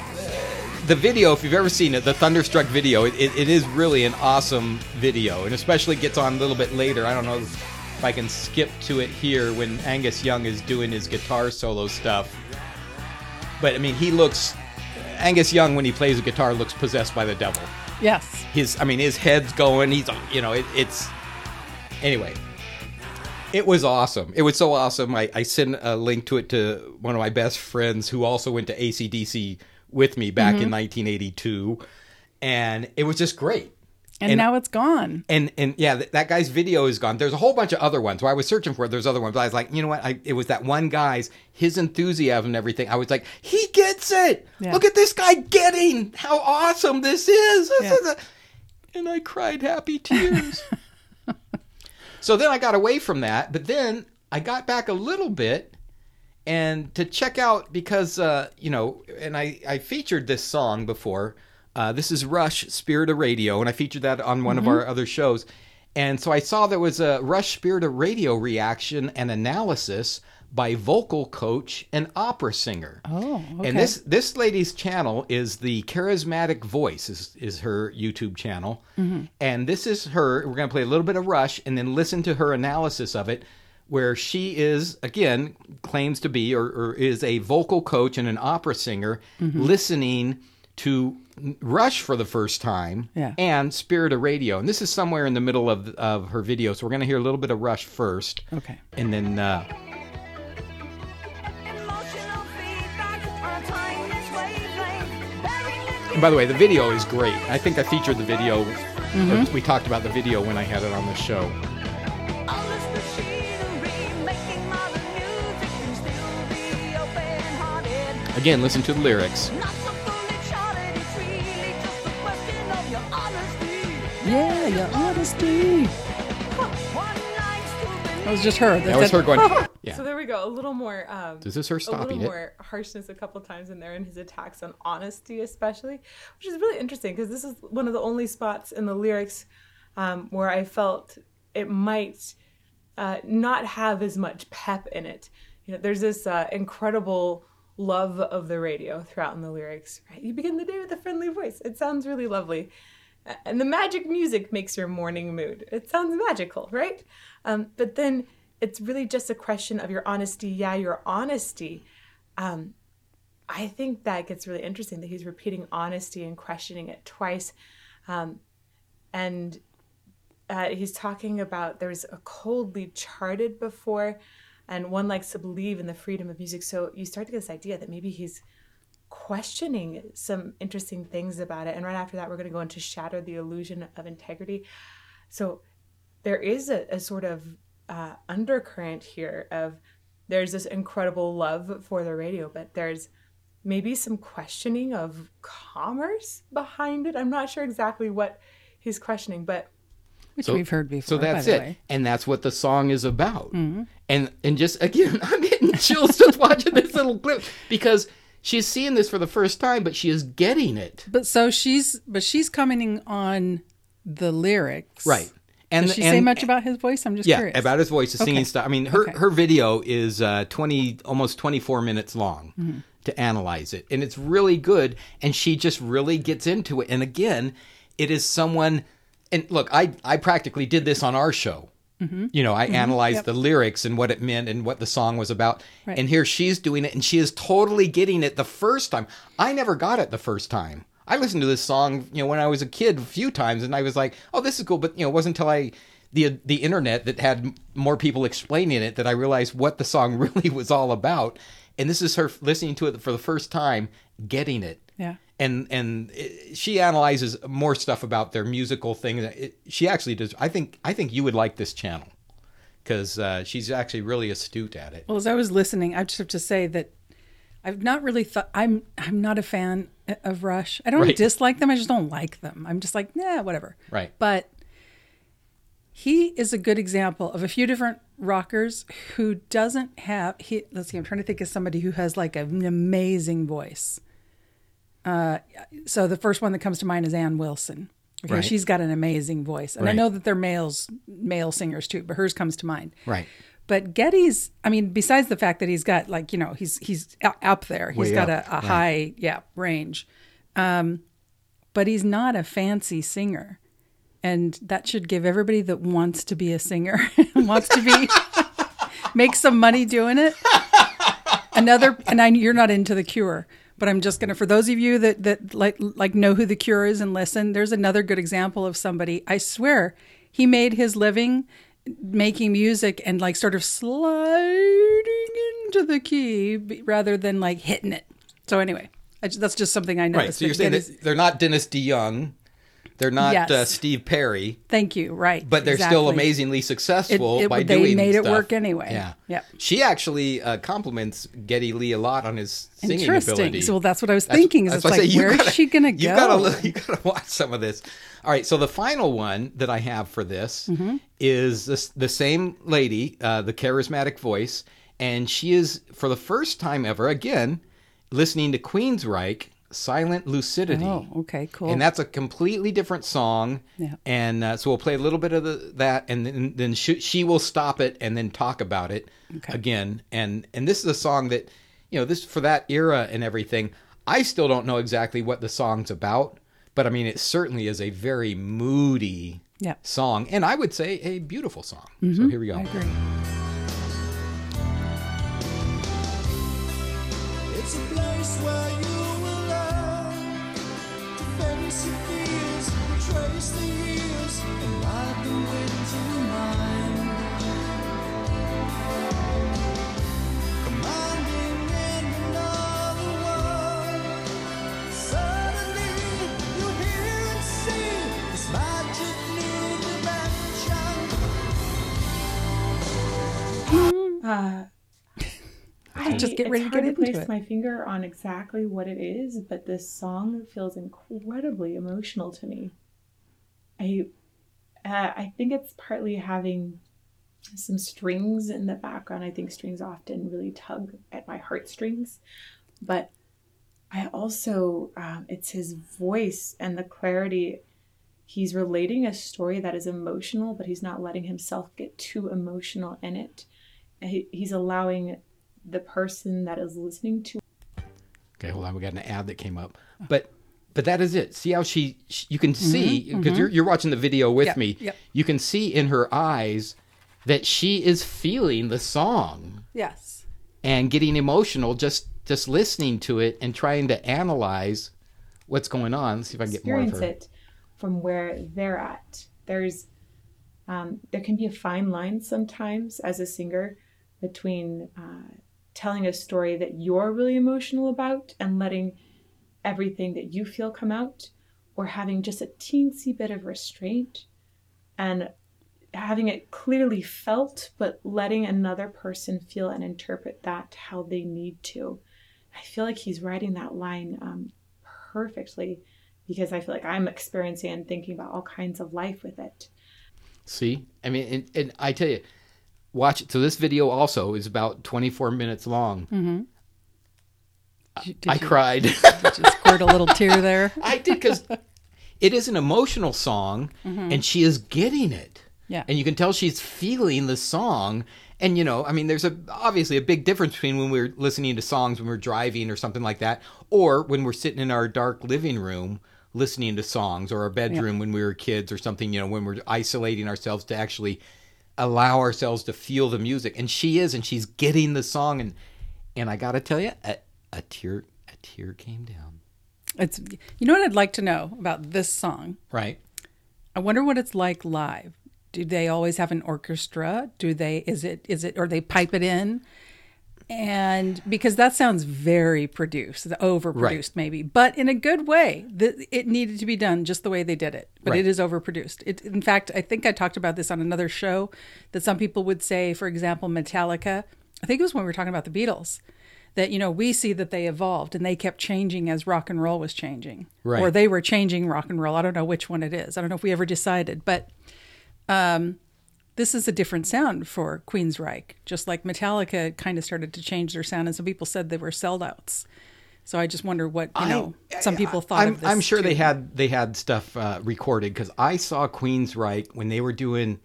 the video. If you've ever seen it, the Thunderstruck video, it, it, it is really an awesome video, and especially gets on a little bit later. I don't know if I can skip to it here when Angus Young is doing his guitar solo stuff. But I mean, he looks Angus Young when he plays a guitar looks possessed by the devil. Yes. His, I mean, his head's going. He's, you know, it, it's anyway. It was awesome. It was so awesome. I, I sent a link to it to one of my best friends who also went to ACDC with me back in mm-hmm. 1982. And it was just great. And, And- now it's gone. And and yeah, th- that guy's video is gone. There's a whole bunch of other ones. So I was searching for it. There's other ones. But I was like, you know what? I, it was that one guy's his enthusiasm and everything. I was like, he gets it. Yeah. Look at this guy getting how awesome this is. This Yeah. is and I cried happy tears. so then I got away from that, but then I got back a little bit and to check out because uh, you know, and I I featured this song before. Uh, this is Rush Spirit of Radio, and I featured that on one of our other shows. And so I saw there was a Rush Spirit of Radio reaction and analysis by vocal coach and opera singer. Oh, okay. And this this lady's channel is the Charismatic Voice is is her YouTube channel, and this is her. We're gonna play a little bit of Rush and then listen to her analysis of it, where she is again claims to be or, or is a vocal coach and an opera singer, listening to Rush for the first time, Yeah. and Spirit of Radio, and this is somewhere in the middle of of her video. So we're gonna hear a little bit of Rush first, Okay. and then. Uh, And by the way, the video is great. I think I featured the video. or We talked about the video when I had it on the show. all this machinery making modern music can still be open-hearted. Again, listen to the lyrics. Not so fully charted, it's really just a question of your honesty. Yeah, your honesty. One likes to believe That was just her. That was her going. Yeah. So there we go. A little more. Um, This is her a stopping little it. more harshness a couple times in there in his attacks on honesty, especially, which is really interesting because this is one of the only spots in the lyrics um, where I felt it might uh, not have as much pep in it. You know, there's this uh, incredible love of the radio throughout in the lyrics. Right? You begin the day with a friendly voice. It sounds really lovely. And the magic music makes your morning mood. It sounds magical, right? Um, but then it's really just a question of your honesty. Yeah, your honesty. Um, I think that gets really interesting that he's repeating honesty and questioning it twice. Um, and uh, he's talking about there's a coldly charted before, and one likes to believe in the freedom of music. So you start to get this idea that maybe he's questioning some interesting things about it. And right after that, we're going to go into shatter the illusion of integrity. So there is a, a sort of uh, undercurrent here of there's this incredible love for the radio, but there's maybe some questioning of commerce behind it. I'm not sure exactly what he's questioning, but Which So- we've heard before. So that's by the it, way. Mm-hmm. and that's what the song is about. And and just again, I'm getting chills just watching this little clip because she's seeing this for the first time, but she is getting it But so she's, but she's commenting on the lyrics, right. And Does she and, say much about his voice? I'm just yeah curious. about his voice, the singing Okay. stuff. I mean, her Okay. her video is uh, twenty almost twenty four minutes long Mm-hmm. to analyze it, and it's really good. And she just really gets into it. And again, it is someone. And look, I I practically did this on our show. You know, I analyzed the lyrics and what it meant and what the song was about. Right. And here she's doing it and she is totally getting it the first time. I never got it the first time. I listened to this song, you know, when I was a kid a few times and I was like, "Oh, this is cool," but you know, it wasn't until I the the internet that had more people explaining it that I realized what the song really was all about. And this is her listening to it for the first time, getting it Yeah. and and it, she analyzes more stuff about their musical thing. It, she actually does. I think I think you would like this channel because uh, she's actually really astute at it. Well, as I was listening, I just have to say that I've not really thought I'm I'm not a fan of Rush. I don't Right. dislike them. I just don't like them. I'm just like, nah, whatever. Right. But he is a good example of a few different rockers who doesn't have he let's see, I'm trying to think of somebody who has like an amazing voice. Uh so the first one that comes to mind is Ann Wilson. Okay, Right. she's got an amazing voice. And I know that they're males male singers too, but hers comes to mind. Right. But Geddy's, I mean, besides the fact that he's got like you know he's he's up there, he's Way got up, a, a right. high yeah range, um, but he's not a fancy singer, and that should give everybody that wants to be a singer wants to be make some money doing it. Another, and I you're not into the Cure, but I'm just gonna for those of you that that like like know who the Cure is and listen. There's another good example of somebody. I swear, he made his living making music and like sort of sliding into the key rather than like hitting it. So anyway, I, that's just something I Right. noticed. So you're saying that they're not Dennis DeYoung, they're not Yes. uh, Steve Perry, thank you. Right, but they're still amazingly successful It- it- by they doing. made it work anyway. Yeah. Yep. She actually uh, compliments Geddy Lee a lot on his singing Interesting. ability. So well, that's what I was That's- thinking. Is it's like, say where is gotta- she gonna go? You you gotta watch some of this. All right, so the final one that I have for this Mm-hmm. is this, the same lady, uh, the charismatic voice, and she is for the first time ever again listening to Queensryche, "Silent Lucidity." Oh, okay, cool. And that's a completely different song. Yeah. And uh, so we'll play a little bit of the, that, and then, then she, she will stop it and then talk about it again. And and this is a song that, you know, this for that era and everything. I still don't know exactly what the song's about, but I mean, it certainly is a very moody Yeah. song, and I would say a beautiful song. So mm-hmm. here we go. I agree. It's a place where you will learn to face Uh, Just get ready to hard get to into place it. my finger on exactly what it is, but this song feels incredibly emotional to me. I, uh, I think it's partly having some strings in the background. I think strings often really tug at my heartstrings, but I also um, it's his voice and the clarity. He's relating a story that is emotional, but he's not letting himself get too emotional in it. And he, he's allowing the person that is listening to Okay, hold on. We got an ad that came up, but but that is it. See how she, she you can see because you're you're watching the video with Yep, me. yep. You can see in her eyes that she is feeling the song Yes. and getting emotional just just listening to it and trying to analyze what's going on. Let's see if I can get more of experience her. it from where they're at. There's um, there can be a fine line sometimes as a singer between uh, telling a story that you're really emotional about and letting everything that you feel come out, or having just a teensy bit of restraint and having it clearly felt, but letting another person feel and interpret that how they need to. I feel like he's writing that line um, perfectly because I feel like I'm experiencing and thinking about all kinds of life with it. See, I mean, and, and I tell you, watch it. So this video also is about 24 minutes long. Mm-hmm. Did you, did I you cried. just squirt a little tear there? I did because it is an emotional song, mm-hmm. and she is getting it. Yeah. and you can tell she's feeling the song. And you know, I mean, there's a obviously a big difference between when we're listening to songs when we're driving or something like that, or when we're sitting in our dark living room listening to songs, or our bedroom when we were kids or something. You know, when we're isolating ourselves to actually allow ourselves to feel the music. And she is, and she's getting the song. And and I got to tell you, a, a tear a tear came down. It's you know what I'd like to know about this song. Right. I wonder what it's like live. Do they always have an orchestra? Do they is it is it or they pipe it in? And because that sounds very produced, overproduced Right. maybe, but in a good way. The, it needed to be done just the way they did it, but Right. it is overproduced. It, in fact, I think I talked about this on another show that some people would say, for example, Metallica. I think it was when we were talking about the Beatles. That you know we see that they evolved and they kept changing as rock and roll was changing, Right. or they were changing rock and roll. I don't know which one it is. I don't know if we ever decided, but um, this is a different sound for Queensryche. Just like Metallica kind of started to change their sound, and some people said they were sellouts. So I just wonder what you know. some people thought I'm, of this. I'm sure they had they had stuff uh, recorded because I saw Queensryche when they were doing,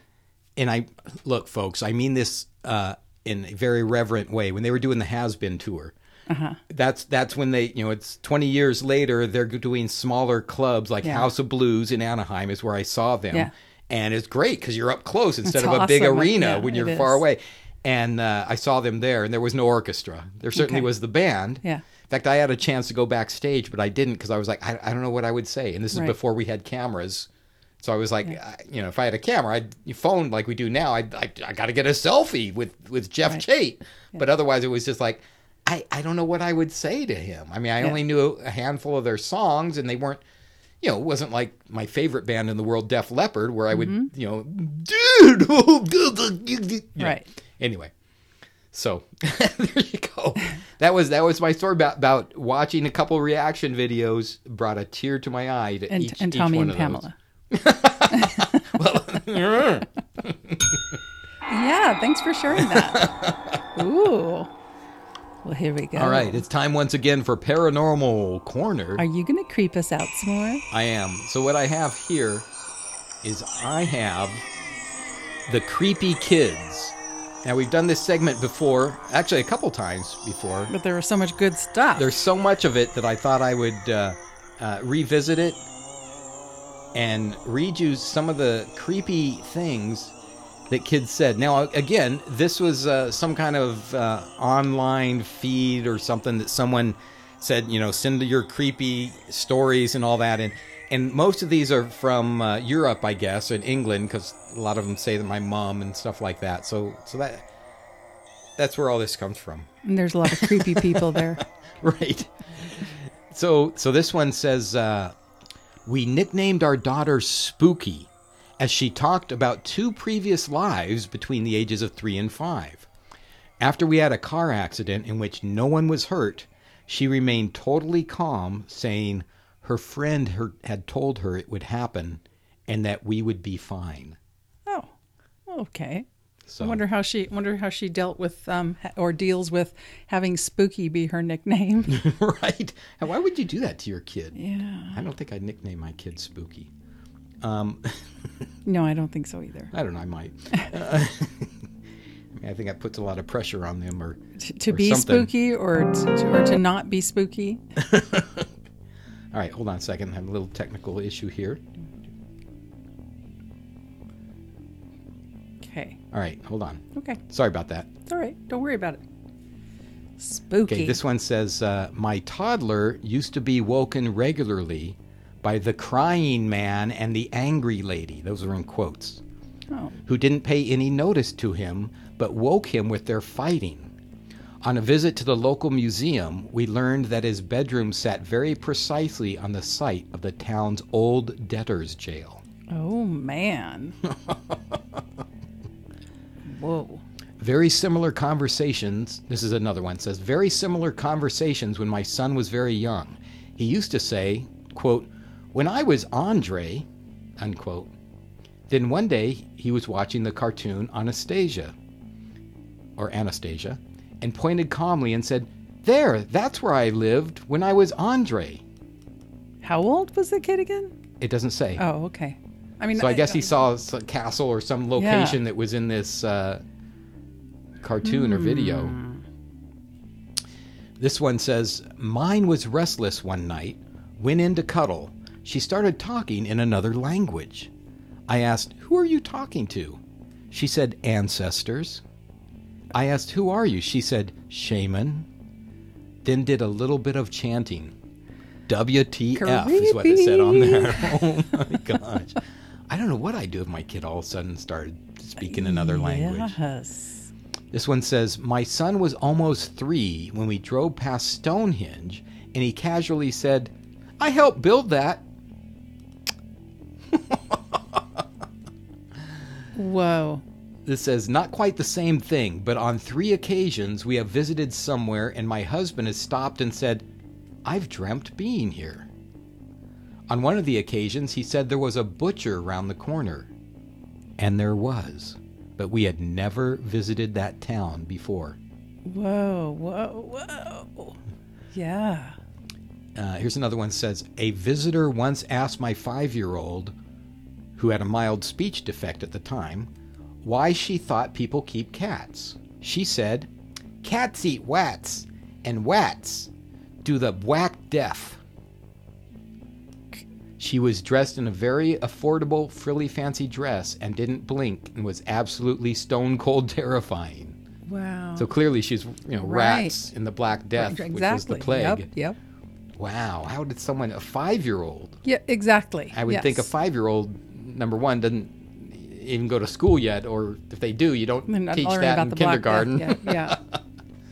and I look, folks, I mean this uh, in a very reverent way. When they were doing the Has Been tour, Uh-huh. that's that's when they, you know, it's 20 years later. They're doing smaller clubs like Yeah. House of Blues in Anaheim is where I saw them, Yeah. And it's great because you're up close instead That's of a big arena Yeah, when you're far away. And uh, I saw them there, and there was no orchestra. There certainly Okay. was the band. Yeah. In fact, I had a chance to go backstage, but I didn't because I was like, I, I don't know what I would say. And this is Right. before we had cameras. So I was like, I, you know, if I had a camera, I'd you phone like we do now. I'd, I, I got to get a selfie with with Geoff Right. Tate. But otherwise, it was just like, I I don't know what I would say to him. I mean, I Yeah. only knew a handful of their songs, and they weren't. You know, it wasn't like my favorite band in the world, Def Leppard, where I would, mm-hmm. you know, dude, oh, you know. Right. Anyway, so there you go. That was that was my story about about watching a couple reaction videos brought a tear to my eye. To and, each, and each Tommy one and. Pamela. yeah, thanks for sharing that. Ooh. Well, here we go. All right, it's time once again for Paranormal Corner. Are you going to creep us out some more? I am. So what I have here is I have the creepy kids. Now we've done this segment before, actually a couple times before. But there was so much good stuff. There's so much of it that I thought I would uh, uh, revisit it and read you some of the creepy things that kids said. Now, again, this was uh, some kind of uh, online feed or something that someone said, you know, send your creepy stories and all that. And and most of these are from uh, Europe, I guess, and England, because a lot of them say that my mom and stuff like that. So so that that's where all this comes from. and there's a lot of creepy people there. right. So so this one says uh, we nicknamed our daughter Spooky as she talked about two previous lives between the ages of 3 and 5. After we had a car accident in which no one was hurt, she remained totally calm saying her friend her, had told her it would happen and that we would be fine. Oh, okay. So I wonder how she wonder how she dealt with um or deals with having spooky be her nickname. right. And why would you do that to your kid? yeah. I don't think I'd nickname my kid Spooky. Um No, I don't think so either. I don't know. I might. Uh, I, mean, I think that puts a lot of pressure on them. Or To, to Or be something. spooky or to, or to not be spooky. all right, hold on a second. I have a little technical issue here. Okay. All right, hold on. Okay. Sorry about that. It's all right. Don't worry about it. Spooky. Okay, this one says uh, my toddler used to be woken regularly by the crying man and the angry lady. Those are in quotes. Oh. who didn't pay any notice to him but woke him with their fighting. On a visit to the local museum, we learned that his bedroom sat very precisely on the site of the town's old debtor's jail. Oh man. Whoa. Very similar conversations. This is another one. Says very similar conversations when my son was very young. He used to say, quote, "When I was Andre," unquote. Then one day he was watching the cartoon Anastasia, or Anastasia, and pointed calmly and said, "There, that's where I lived when I was Andre." How old was the kid again? It doesn't say. Oh, okay. I mean, So I guess he saw a castle or some location that was in this uh, cartoon or video. This one says, Mine was restless one night, went in to cuddle. She started talking in another language. I asked, Who are you talking to? She said, Ancestors. I asked, Who are you? She said, Shaman. Then did a little bit of chanting. WTF is what it said on there. Oh my gosh. I don't know what I'd do if my kid all of a sudden started speaking another language. Yes. This one says, My son was almost three when we drove past Stonehenge, and he casually said, I helped build that. Whoa. This says, Not quite the same thing, but on three occasions we have visited somewhere, and my husband has stopped and said, I've dreamt being here. On one of the occasions, he said there was a butcher round the corner. And there was, but we had never visited that town before. Whoa. Whoa. Whoa. Yeah. Uh, here's another one says a visitor once asked my five-year-old who had a mild speech defect at the time why she thought people keep cats she said cats eat wats and wats do the whack deaf she was dressed in a very affordable frilly fancy dress and didn't blink and was absolutely stone cold terrifying Wow. so clearly she's you know Right. rats in the black death exactly. which was the plague Yep. Yep. Wow, how did someone, a five year old, Yeah. Exactly. I would think a five year old, number one, doesn't even go to school yet, or if they do, you don't teach that in Death kindergarten. Yeah.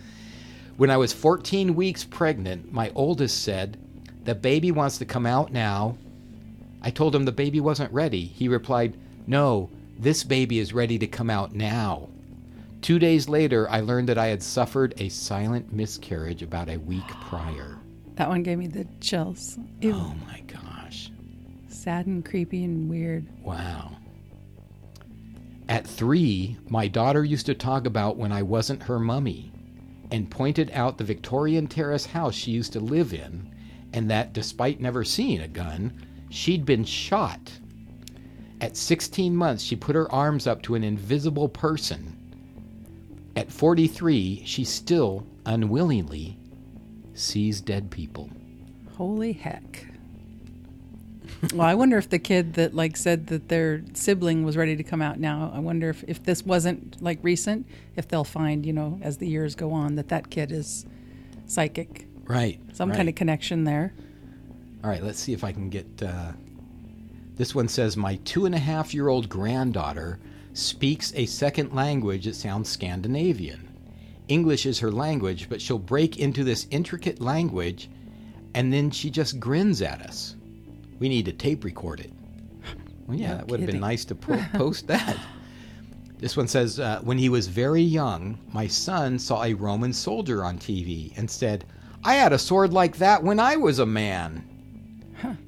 when I was 14 weeks pregnant, my oldest said, The baby wants to come out now. I told him the baby wasn't ready. He replied, No, this baby is ready to come out now. Two days later, I learned that I had suffered a silent miscarriage about a week prior. that one gave me the chills. Oh Ew. Oh my gosh. Sad and creepy and weird. Wow. At three, my daughter used to talk about when I wasn't her mummy and pointed out the Victorian terrace house she used to live in, and that despite never seeing a gun, she'd been shot. At 16 months, she put her arms up to an invisible person. At 43, she still unwillingly sees dead people. Holy heck. Well, I wonder if the kid that like said that their sibling was ready to come out now, I wonder if, if this wasn't like recent, if they'll find, you know, as the years go on that that kid is psychic. Right. Some right. kind of connection there. All right, let's see if I can get. Uh, this one says My two and a half year old granddaughter speaks a second language that sounds Scandinavian. English is her language, but she'll break into this intricate language and then she just grins at us. We need to tape record it. Well, yeah, No that would have been nice to po- post that. This one says, uh, when he was very young, my son saw a Roman soldier on TV and said, I had a sword like that when I was a man.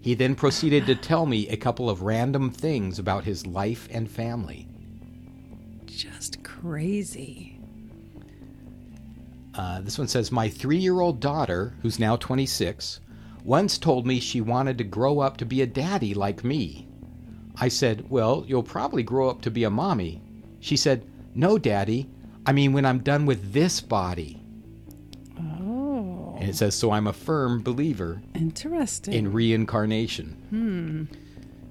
He then proceeded to tell me a couple of random things about his life and family. Just crazy. Uh, this one says, My three year old daughter, who's now 26, once told me she wanted to grow up to be a daddy like me. I said, Well, you'll probably grow up to be a mommy. She said, No, daddy. I mean, when I'm done with this body. Oh, And it says, So I'm a firm believer interesting. in reincarnation. Hmm.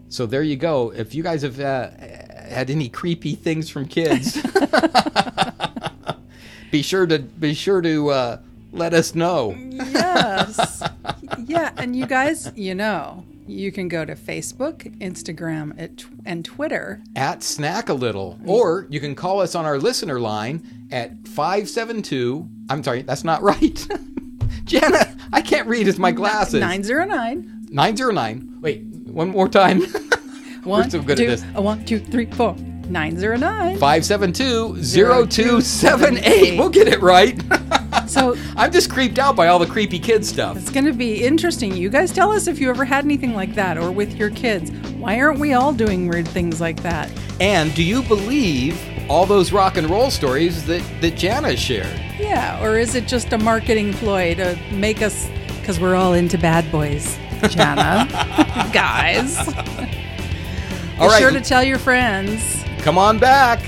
So there you go. If you guys have uh, had any creepy things from kids, be sure to be sure to uh, let us know. yes. yeah, and you guys, you know, you can go to Facebook, Instagram, at, and Twitter. at Snack a Little, or you can call us on our listener line at 572. I'm sorry, that's not right. Jana, I can't read with my glasses. 909 909. Wait, one more time. One, so good at this. uh, one, two, three, four. 909. 572 0278. We'll get it right. So I'm just creeped out by all the creepy kid stuff. it's going to be interesting. You guys tell us if you ever had anything like that or with your kids. Why aren't we all doing weird things like that? And do you believe all those rock and roll stories that, that Jana shared? Yeah, or is it just a marketing ploy to make us, because we're all into bad boys, Jana? guys. All Be right, sure to tell your friends. come on back.